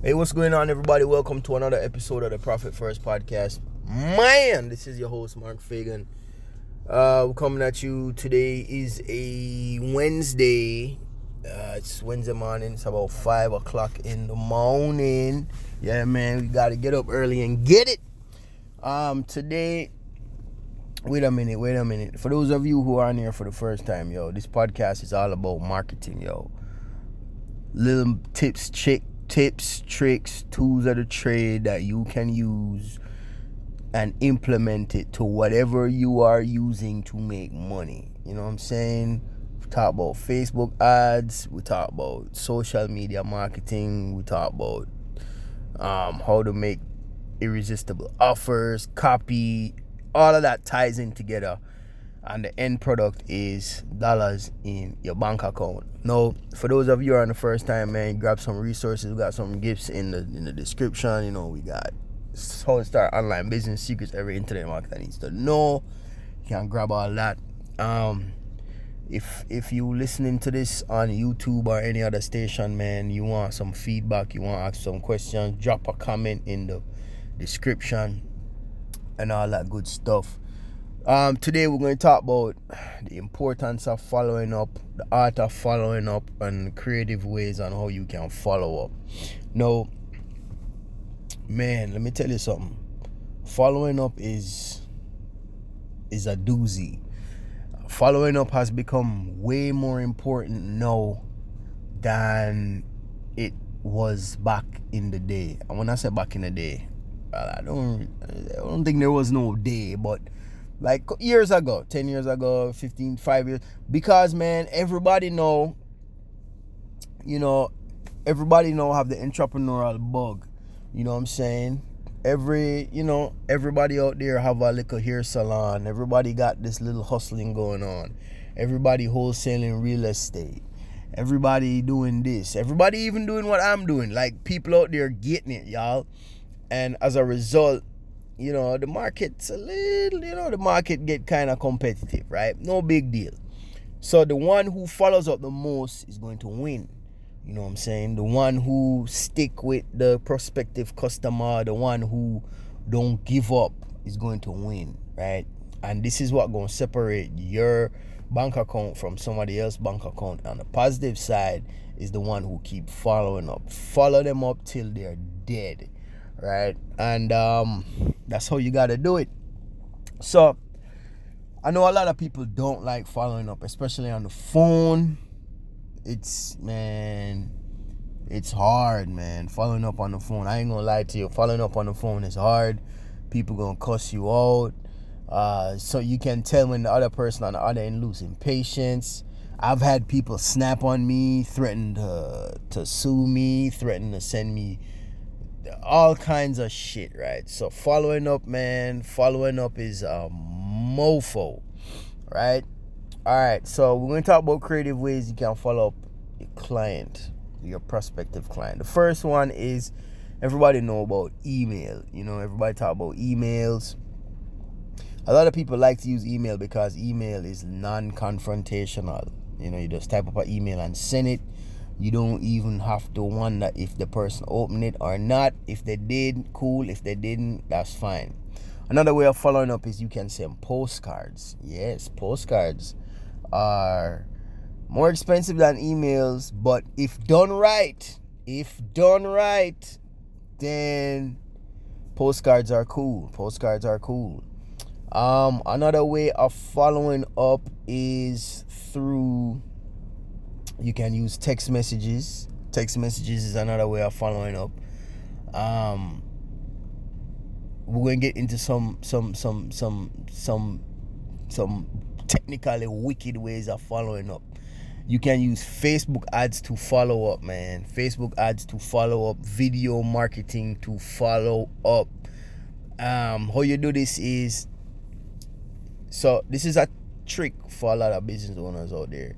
Hey, what's going on, everybody? Welcome to another episode of the Profit First Podcast. Man, this is your host, Mark Fagan. Uh, we're coming at you today is a Wednesday. Uh, it's Wednesday morning. It's about five o'clock in the morning. Yeah, man, we gotta get up early and get it. Um, today, wait a minute, wait a minute. For those of you who are here for the first time, yo, this podcast is all about marketing, yo. Little tips, chick tips, tricks, tools of the trade that you can use and implement it to whatever you are using to make money. You know what I'm saying? We talk about Facebook ads, we talk about social media marketing, we talk about um, how to make irresistible offers, copy, all of that ties in together and the end product is dollars in your bank account. Now, for those of you who are on the first time, man, grab some resources. We got some gifts in the in the description. You know, we got how to start online business secrets every internet marketer needs to know. You can grab all that. Um, if if you listening to this on YouTube or any other station, man, you want some feedback, you want to ask some questions, drop a comment in the description and all that good stuff. Um, today we're going to talk about the importance of following up, the art of following up, and creative ways on how you can follow up. Now, man, let me tell you something. Following up is is a doozy. Following up has become way more important now than it was back in the day. And when I say back in the day, I don't I don't think there was no day, but like years ago 10 years ago 15 5 years. Because man everybody know you know everybody know have the entrepreneurial bug. You know what i'm saying? Every you know everybody out there have a little hair salon. Everybody got this little hustling going on. Everybody wholesaling real estate. Everybody doing this. Everybody even doing what i'm doing. Like people out there getting it y'all. And as a result you know, the market's a little, you know, the market get kind of competitive, right? No big deal. So the one who follows up the most is going to win. You know what I'm saying? The one who stick with the prospective customer, the one who don't give up is going to win, right? And this is what going to separate your bank account from somebody else's bank account. On the positive side is the one who keep following up. Follow them up till they're dead right? And um, that's how you got to do it. So, I know a lot of people don't like following up, especially on the phone. It's, man, it's hard, man. Following up on the phone. I ain't gonna lie to you. Following up on the phone is hard. People gonna cuss you out. Uh, so you can tell when the other person on the other end losing patience. I've had people snap on me, threaten to, to sue me, threaten to send me all kinds of shit, right? So following up, man, following up is a mofo, right? All right, so we're to talk about creative ways you can follow up your client, your prospective client. The first one is everybody know about email. You know, everybody talk about emails. A lot of people like to use email because email is non-confrontational. You know, you just type up an email and send it you don't even have to wonder if the person opened it or not. If they did cool. If they didn't that's fine. Another way of following up is you can send postcards. Yes postcards are more expensive than emails but if done right if done right then postcards are cool. Postcards are cool. Um another way of following up is through you can use text messages. Text messages is another way of following up. Um, we're going to get into some some some some some some technically wicked ways of following up. You can use Facebook ads to follow up, man. Facebook ads to follow up, video marketing to follow up. Um, how you do this is so this is a trick for a lot of business owners out there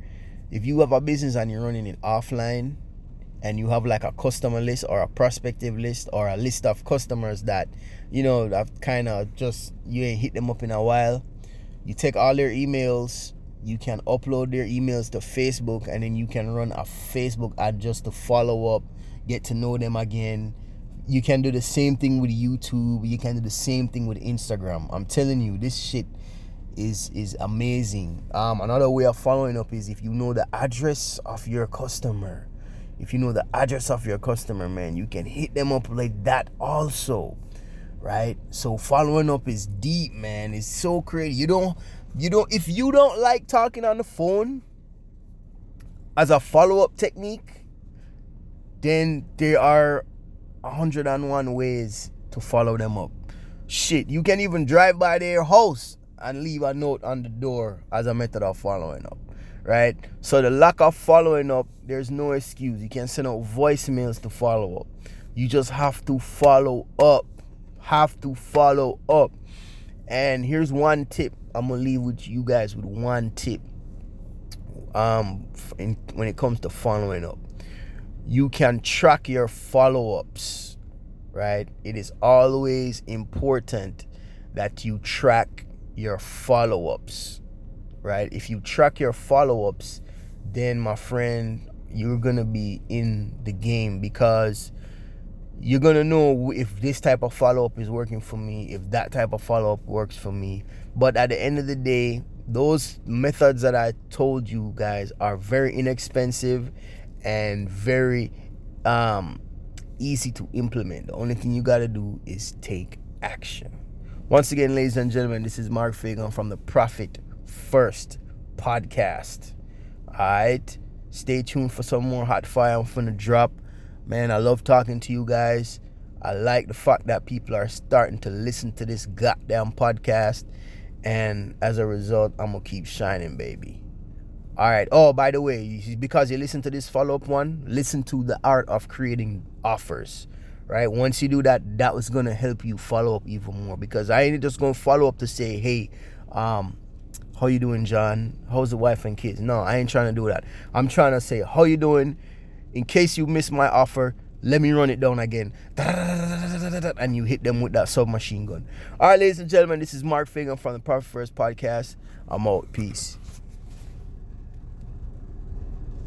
if you have a business and you're running it offline and you have like a customer list or a prospective list or a list of customers that you know that kind of just you ain't hit them up in a while you take all their emails you can upload their emails to facebook and then you can run a facebook ad just to follow up get to know them again. You can do the same thing with YouTube. You can do the same thing with Instagram. I'm telling you, this shit is is amazing. Um, another way of following up is if you know the address of your customer. If you know the address of your customer, man, you can hit them up like that also. Right? So following up is deep, man. It's so crazy. You don't you don't if you don't like talking on the phone as a follow-up technique, then there are 101 ways to follow them up. Shit, you can even drive by their house and leave a note on the door as a method of following up. Right? So the lack of following up, there's no excuse. You can send out voicemails to follow up. You just have to follow up. Have to follow up. And here's one tip. I'm gonna leave with you guys with one tip. Um, in, when it comes to following up, you can track your follow-ups. Right? It is always important that you track your follow-ups. Right? If you track your follow-ups, then my friend, you're gonna be in the game because you're gonna know if this type of follow-up is working for me if that type of follow-up works for me but at the end of the day those methods that i told you guys are very inexpensive and very um, easy to implement the only thing you got to do is take action once again ladies and gentlemen this is mark fagan from the profit first podcast all right stay tuned for some more hot fire i'm gonna drop Man, I love talking to you guys. I like the fact that people are starting to listen to this goddamn podcast. And as a result, I'm to keep shining, baby. All right. Oh, by the way, because you listen to this follow up one, listen to the art of creating offers. Right. Once you do that, that was gonna help you follow up even more. Because I ain't just gonna follow up to say, hey, um, how you doing, John? How's the wife and kids? No, I ain't trying to do that. I'm trying to say, how you doing? in case you miss my offer, let me run it down again. And you hit them with that submachine gun. All right, ladies and gentlemen, this is Mark Fagan from the Profit First Podcast. I'm out. Peace.